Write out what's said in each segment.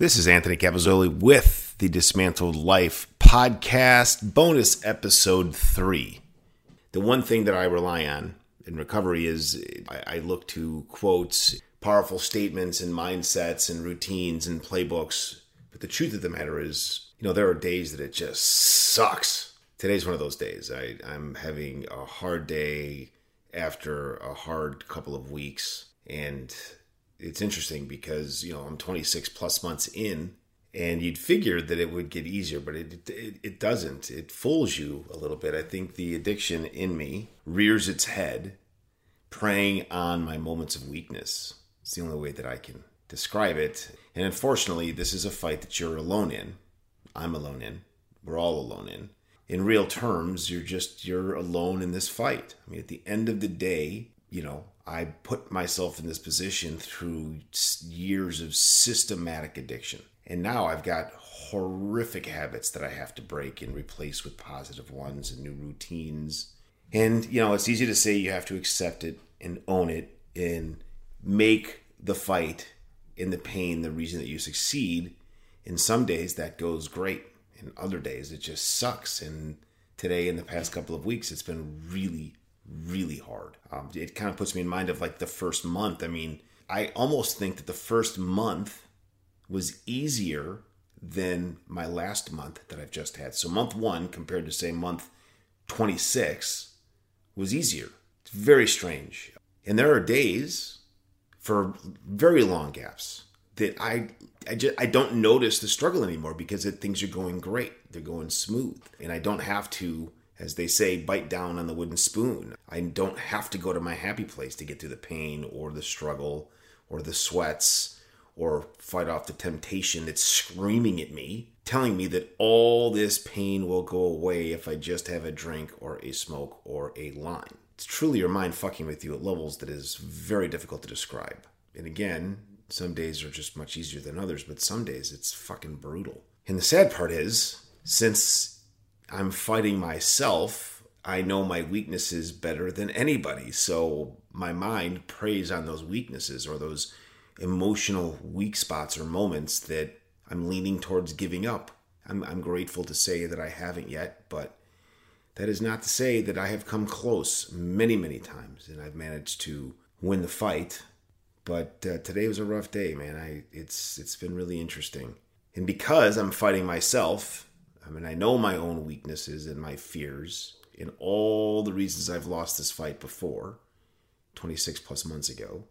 This is Anthony Capazzoli with the Dismantled Life podcast, bonus episode three. The one thing that I rely on in recovery is I, I look to quotes, powerful statements, and mindsets, and routines and playbooks. But the truth of the matter is, you know, there are days that it just sucks. Today's one of those days. I, I'm having a hard day after a hard couple of weeks. And it's interesting because you know I'm 26 plus months in, and you'd figure that it would get easier, but it, it it doesn't. It fools you a little bit. I think the addiction in me rears its head, preying on my moments of weakness. It's the only way that I can describe it. And unfortunately, this is a fight that you're alone in. I'm alone in. We're all alone in. In real terms, you're just you're alone in this fight. I mean, at the end of the day, you know, I put myself in this position through years of systematic addiction. And now I've got horrific habits that I have to break and replace with positive ones and new routines. And, you know, it's easy to say you have to accept it and own it and make the fight and the pain the reason that you succeed. In some days that goes great. In other days it just sucks. And today, in the past couple of weeks, it's been really, really hard. Um, it kind of puts me in mind of like the first month. I mean, I almost think that the first month was easier than my last month that I've just had. So month one compared to say month 26 was easier. It's very strange. And there are days for very long gaps that I I just I don't notice the struggle anymore because it, things are going great. They're going smooth, and I don't have to as they say, bite down on the wooden spoon. I don't have to go to my happy place to get through the pain or the struggle or the sweats or fight off the temptation that's screaming at me, telling me that all this pain will go away if I just have a drink or a smoke or a line. It's truly your mind fucking with you at levels that is very difficult to describe. And again, some days are just much easier than others, but some days it's fucking brutal. And the sad part is, since I'm fighting myself, I know my weaknesses better than anybody. So my mind preys on those weaknesses or those emotional weak spots or moments that I'm leaning towards giving up. I'm, I'm grateful to say that I haven't yet, but that is not to say that I have come close many, many times and I've managed to win the fight. But uh, today was a rough day, man. I it's it's been really interesting, and because I'm fighting myself I mean, I know my own weaknesses and my fears and all the reasons I've lost this fight before, 26 plus months ago.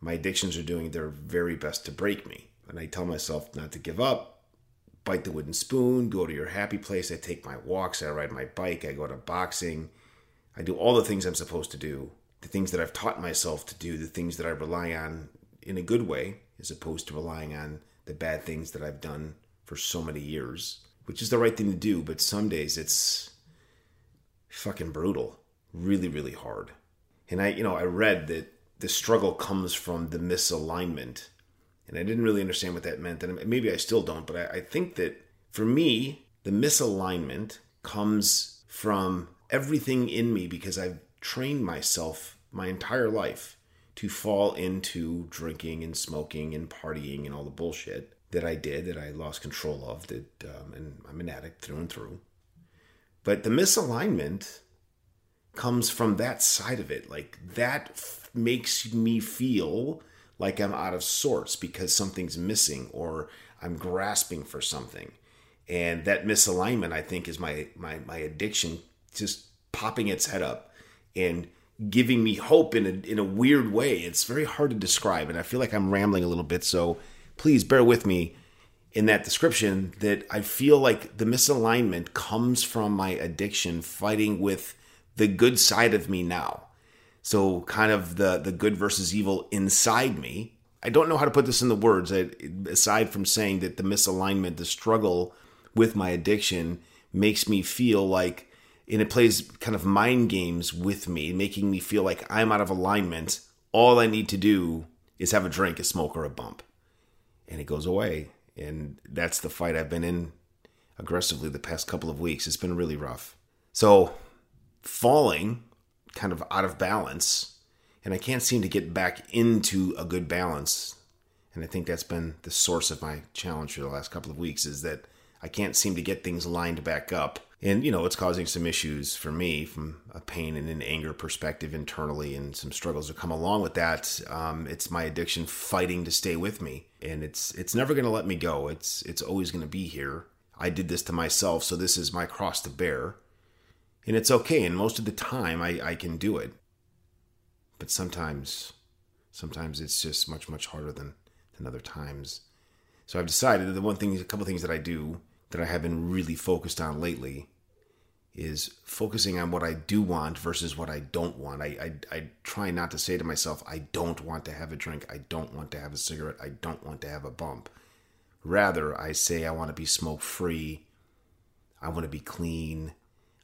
My addictions are doing their very best to break me. And I tell myself not to give up, bite the wooden spoon, go to your happy place. I take my walks, I ride my bike, I go to boxing. I do all the things I'm supposed to do, the things that I've taught myself to do, the things that I rely on in a good way, as opposed to relying on the bad things that I've done for so many years which is the right thing to do, but some days it's fucking brutal, really, really hard. And I, you know, I read that the struggle comes from the misalignment, and I didn't really understand what that meant, and maybe I still don't, but I, I think that for me, the misalignment comes from everything in me because I've trained myself my entire life to fall into drinking and smoking and partying and all the bullshit that I did that I lost control of. That um, and I'm an addict through and through. But the misalignment comes from that side of it. Like that f- makes me feel like I'm out of sorts because something's missing or I'm grasping for something. And that misalignment, I think, is my my my addiction just popping its head up and giving me hope in a in a weird way. It's very hard to describe, and I feel like I'm rambling a little bit. So please bear with me in that description that I feel like the misalignment comes from my addiction fighting with the good side of me now. So kind of the the good versus evil inside me. I don't know how to put this in the words aside from saying that the misalignment, the struggle with my addiction makes me feel like and it plays kind of mind games with me, making me feel like I'm out of alignment. All I need to do is have a drink, a smoke, or a bump and it goes away. And that's the fight I've been in aggressively the past couple of weeks. It's been really rough. So, falling kind of out of balance, and I can't seem to get back into a good balance. And I think that's been the source of my challenge for the last couple of weeks is that I can't seem to get things lined back up. And, you know, it's causing some issues for me from a pain and an anger perspective internally and some struggles that come along with that. Um, it's my addiction fighting to stay with me. And it's it's never going to let me go. It's it's always going to be here. I did this to myself, so this is my cross to bear. And it's okay. And most of the time, I, I can do it. But sometimes, sometimes it's just much, much harder than, than other times. So I've decided that the one thing, a couple things that I do that I have been really focused on lately is focusing on what I do want versus what I don't want. I, I, I try not to say to myself, I don't want to have a drink. I don't want to have a cigarette. I don't want to have a bump. Rather, I say I want to be smoke free. I want to be clean.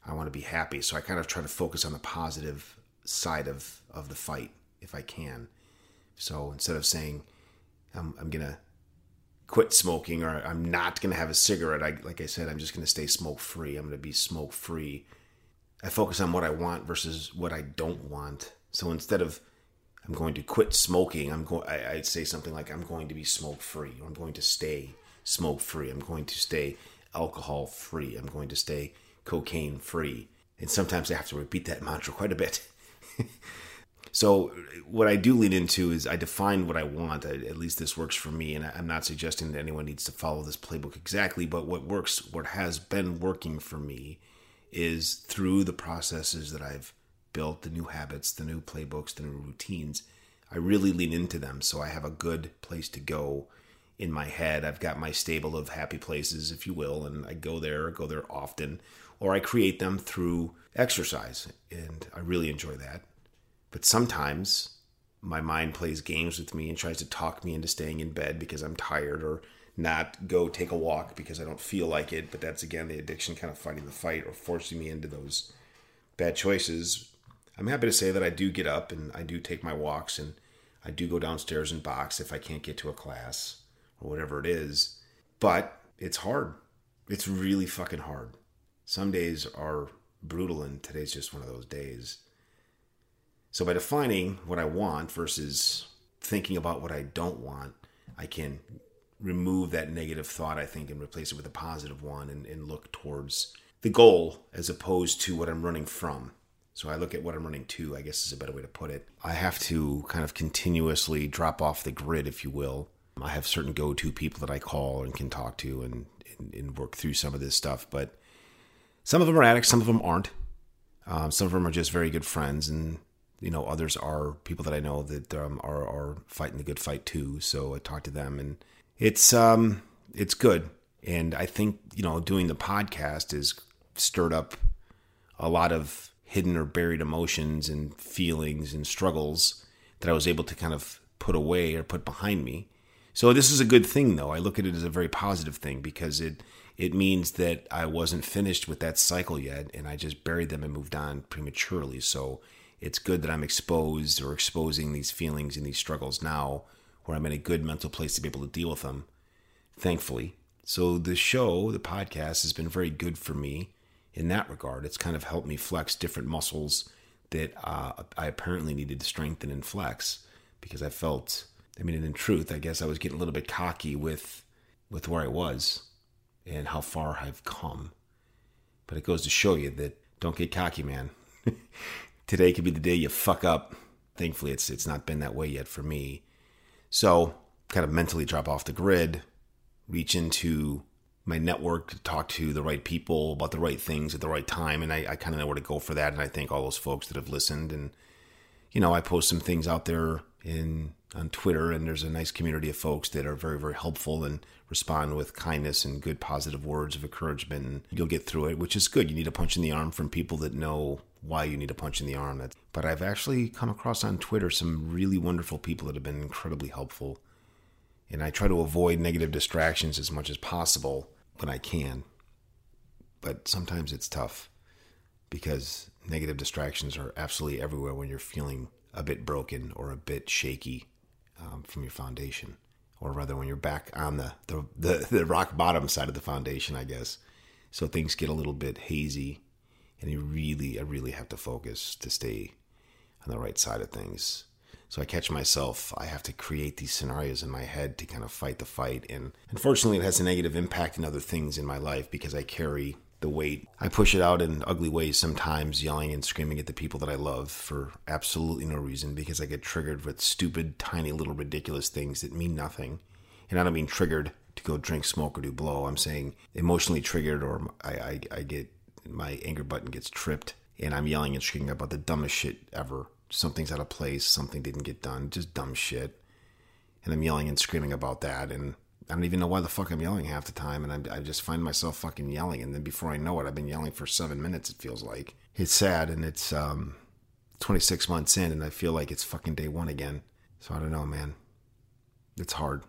I want to be happy. So I kind of try to focus on the positive side of, of the fight if I can. So instead of saying, I'm, I'm going to quit smoking or I'm not going to have a cigarette. I, like I said, I'm just going to stay smoke free. I'm going to be smoke free. I focus on what I want versus what I don't want. So instead of I'm going to quit smoking, I'm going. I'd say something like I'm going to be smoke free. I'm going to stay smoke free. I'm going to stay alcohol free. I'm going to stay cocaine free. And sometimes I have to repeat that mantra quite a bit. So what I do lean into is I define what I want. At least this works for me, and I'm not suggesting that anyone needs to follow this playbook exactly. But what works, what has been working for me, is through the processes that I've built, the new habits, the new playbooks, the new routines. I really lean into them, so I have a good place to go in my head. I've got my stable of happy places, if you will, and I go there, go there often, or I create them through exercise, and I really enjoy that. But sometimes my mind plays games with me and tries to talk me into staying in bed because I'm tired or not go take a walk because I don't feel like it. But that's again the addiction kind of fighting the fight or forcing me into those bad choices. I'm happy to say that I do get up and I do take my walks and I do go downstairs and box if I can't get to a class or whatever it is. But it's hard. It's really fucking hard. Some days are brutal and today's just one of those days. So by defining what I want versus thinking about what I don't want, I can remove that negative thought, I think, and replace it with a positive one and, and look towards the goal as opposed to what I'm running from. So I look at what I'm running to, I guess is a better way to put it. I have to kind of continuously drop off the grid, if you will. I have certain go to people that I call and can talk to and, and, and, work through some of this stuff, but some of them are addicts, some of them aren't. Um, some of them are just very good friends, and you know, others are people that I know that um, are are fighting the good fight too. So I talk to them, and it's um it's good. And I think you know, doing the podcast has stirred up a lot of hidden or buried emotions and feelings and struggles that I was able to kind of put away or put behind me. So this is a good thing though. I look at it as a very positive thing because it it means that I wasn't finished with that cycle yet and I just buried them and moved on prematurely. So it's good that I'm exposed or exposing these feelings and these struggles now where I'm in a good mental place to be able to deal with them, thankfully. So the show, the podcast, has been very good for me in that regard. It's kind of helped me flex different muscles that uh, I apparently needed to strengthen and flex because I felt, I mean, in truth, I guess I was getting a little bit cocky with with where I was and how far I've come. But it goes to show you that don't get cocky, man. today could be the day you fuck up. Thankfully, it's it's not been that way yet for me. So, kind of mentally drop off the grid, reach into my network to talk to the right people about the right things at the right time, and I, I kind of know where to go for that. And I thank all those folks that have listened. And you know, I post some things out there in on Twitter, and there's a nice community of folks that are very, very helpful and respond with kindness and good, positive words of encouragement. And you'll get through it, which is good. You need a punch in the arm from people that know why you need a punch in the arm. But I've actually come across on Twitter some really wonderful people that have been incredibly helpful. And I try to avoid negative distractions as much as possible when I can. But sometimes it's tough because negative distractions are absolutely everywhere when you're feeling a bit broken or a bit shaky um, from your foundation. Or rather, when you're back on the, the, the, the rock bottom side of the foundation, I guess. So things get a little bit hazy and you really, I really have to focus to stay on the right side of things. So I catch myself, I have to create these scenarios in my head to kind of fight the fight. And unfortunately, it has a negative impact in other things in my life because I carry the weight. I push it out in ugly ways sometimes, yelling and screaming at the people that I love for absolutely no reason because I get triggered with stupid, tiny, little, ridiculous things that mean nothing. And I don't mean triggered to go drink, smoke, or do blow. I'm saying emotionally triggered, or I, I, I get my anger button gets tripped and I'm yelling and screaming about the dumbest shit ever something's out of place, something didn't get done, just dumb shit. And I'm yelling and screaming about that. And I don't even know why the fuck I'm yelling half the time. And I, I just find myself fucking yelling. And then before I know it, I've been yelling for seven minutes, it feels like. It's sad. And it's um, 26 months in, and I feel like it's fucking day one again. So I don't know, man. It's hard.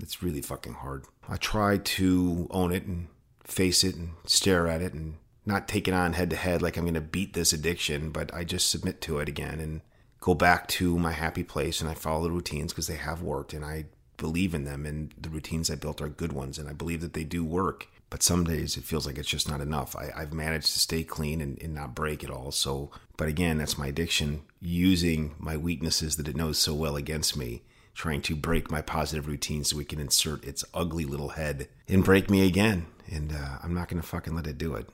It's really fucking hard. I try to own it and face it and stare at it and not take it on head to head like I'm going to beat this addiction, but I just submit to it again and go back to my happy place and I follow the routines because they have worked and I believe in them and the routines I built are good ones and I believe that they do work. But some days it feels like it's just not enough. I, have managed to stay clean and, and not break at all. So, but again, that's my addiction using my weaknesses that it knows so well against me trying to break my positive routine so we can insert its ugly little head and break me again. And uh, I'm not going to fucking let it do it.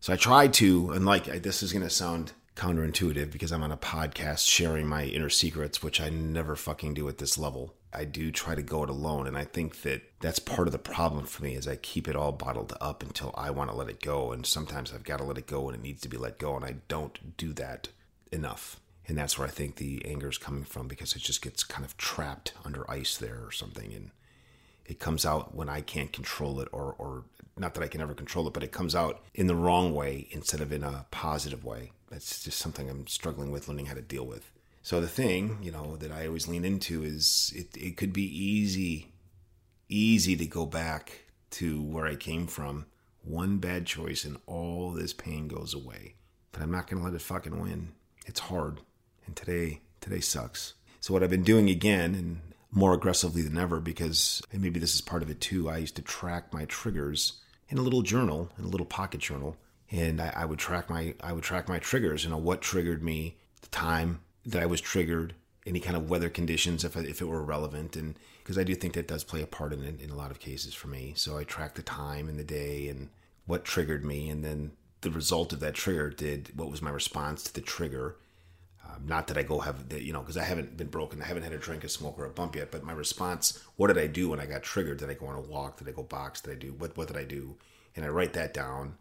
So I tried to, and like this is going to sound counterintuitive because I'm on a podcast sharing my inner secrets, which I never fucking do at this level. I do try to go it alone, and I think that that's part of the problem for me is I keep it all bottled up until I want to let it go, and sometimes I've got to let it go and it needs to be let go, and I don't do that enough. And that's where I think the anger is coming from because it just gets kind of trapped under ice there or something, and it comes out when I can't control it or or not that I can ever control it, but it comes out in the wrong way instead of in a positive way. That's just something I'm struggling with learning how to deal with. So the thing, you know, that I always lean into is it, it could be easy, easy to go back to where I came from. One bad choice and all this pain goes away. But I'm not going to let it fucking win. It's hard. And today, today sucks. So what I've been doing again, and more aggressively than ever because maybe this is part of it too. I used to track my triggers in a little journal, in a little pocket journal, and I, I would track my I would track my triggers. You know what triggered me, the time that I was triggered, any kind of weather conditions if if it were relevant, and because I do think that does play a part in it in a lot of cases for me. So I track the time and the day and what triggered me, and then the result of that trigger did what was my response to the trigger not that I go have, the, you know, because I haven't been broken. I haven't had a drink, a smoke, or a bump yet. But my response, what did I do when I got triggered? Did I go on a walk? Did I go box? Did I do what? What did I do? And I write that down,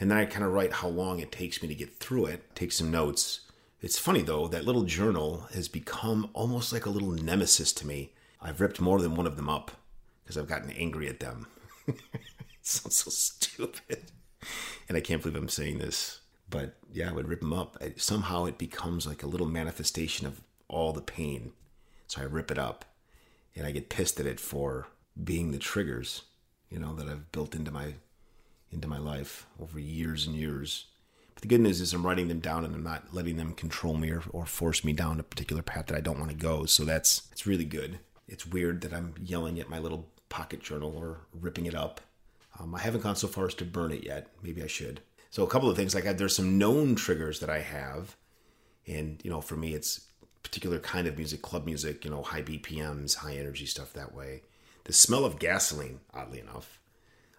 and then I kind of write how long it takes me to get through it. Take some notes. It's funny though that little journal has become almost like a little nemesis to me. I've ripped more than one of them up because I've gotten angry at them. sounds so stupid, and I can't believe I'm saying this but yeah, I would rip them up. I, somehow it becomes like a little manifestation of all the pain. So I rip it up and I get pissed at it for being the triggers, you know, that I've built into my into my life over years and years. But the good news is I'm writing them down and I'm not letting them control me or, or force me down a particular path that I don't want to go. So that's it's really good. It's weird that I'm yelling at my little pocket journal or ripping it up. Um, I haven't gone so far as to burn it yet. Maybe I should. So a couple of things like there's some known triggers that I have, and you know for me it's particular kind of music, club music, you know high BPMs, high energy stuff that way. The smell of gasoline, oddly enough,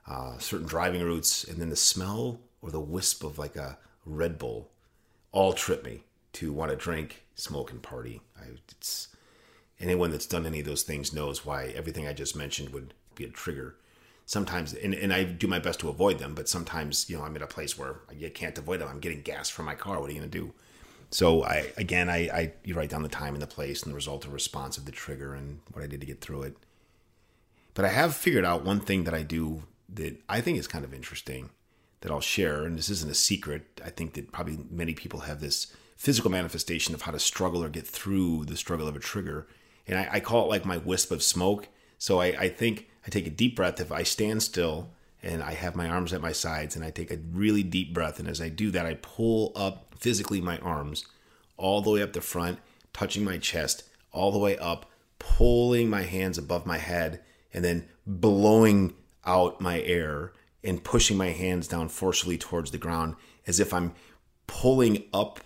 uh, certain driving routes, and then the smell or the wisp of like a Red Bull, all trip me to want to drink, smoke, and party. I, it's anyone that's done any of those things knows why everything I just mentioned would be a trigger sometimes and, and i do my best to avoid them but sometimes you know i'm in a place where you can't avoid them. I'm getting gas from my car. What are you going to do? So i again I, I you write down the time and the place and the result of response of the trigger and what i did to get through it. But i have figured out one thing that i do that i think is kind of interesting that i'll share and this isn't a secret. I think that probably many people have this physical manifestation of how to struggle or get through the struggle of a trigger. And i, I call it like my wisp of smoke. So I, I think I take a deep breath if I stand still and I have my arms at my sides and I take a really deep breath. And as I do that, I pull up physically my arms all the way up the front, touching my chest, all the way up, pulling my hands above my head, and then blowing out my air and pushing my hands down forcefully towards the ground as if I'm pulling up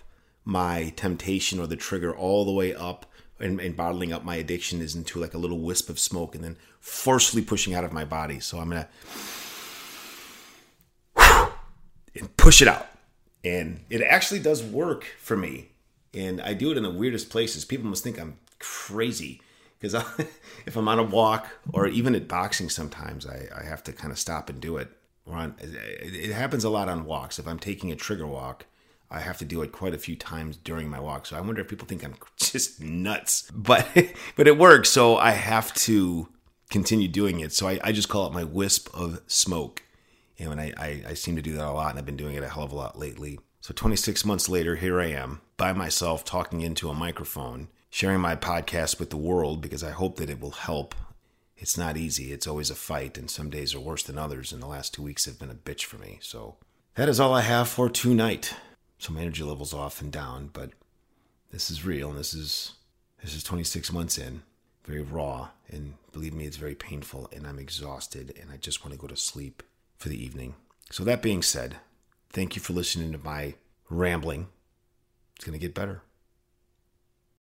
my temptation or the trigger all the way up and, and, bottling up my addiction is into like a little wisp of smoke and then forcefully pushing out of my body. So I'm gonna and push it out. And it actually does work for me. And I do it in the weirdest places. People must think I'm crazy because if I'm on a walk or even at boxing, sometimes I, I have to kind of stop and do it. Or on, it happens a lot on walks. If I'm taking a trigger walk, I have to do it quite a few times during my walk. So I wonder if people think I'm just nuts, but but it works. So I have to continue doing it. So I, I just call it my wisp of smoke. And I, I, I seem to do that a lot, and I've been doing it a hell of a lot lately. So 26 months later, here I am by myself talking into a microphone, sharing my podcast with the world because I hope that it will help. It's not easy. It's always a fight, and some days are worse than others. And the last two weeks have been a bitch for me. So that is all I have for tonight. So my energy level's off and down, but this is real, and this is this is 26 months in, very raw, and believe me, it's very painful, and I'm exhausted, and I just want to go to sleep for the evening. So, that being said, thank you for listening to my rambling. It's going to get better.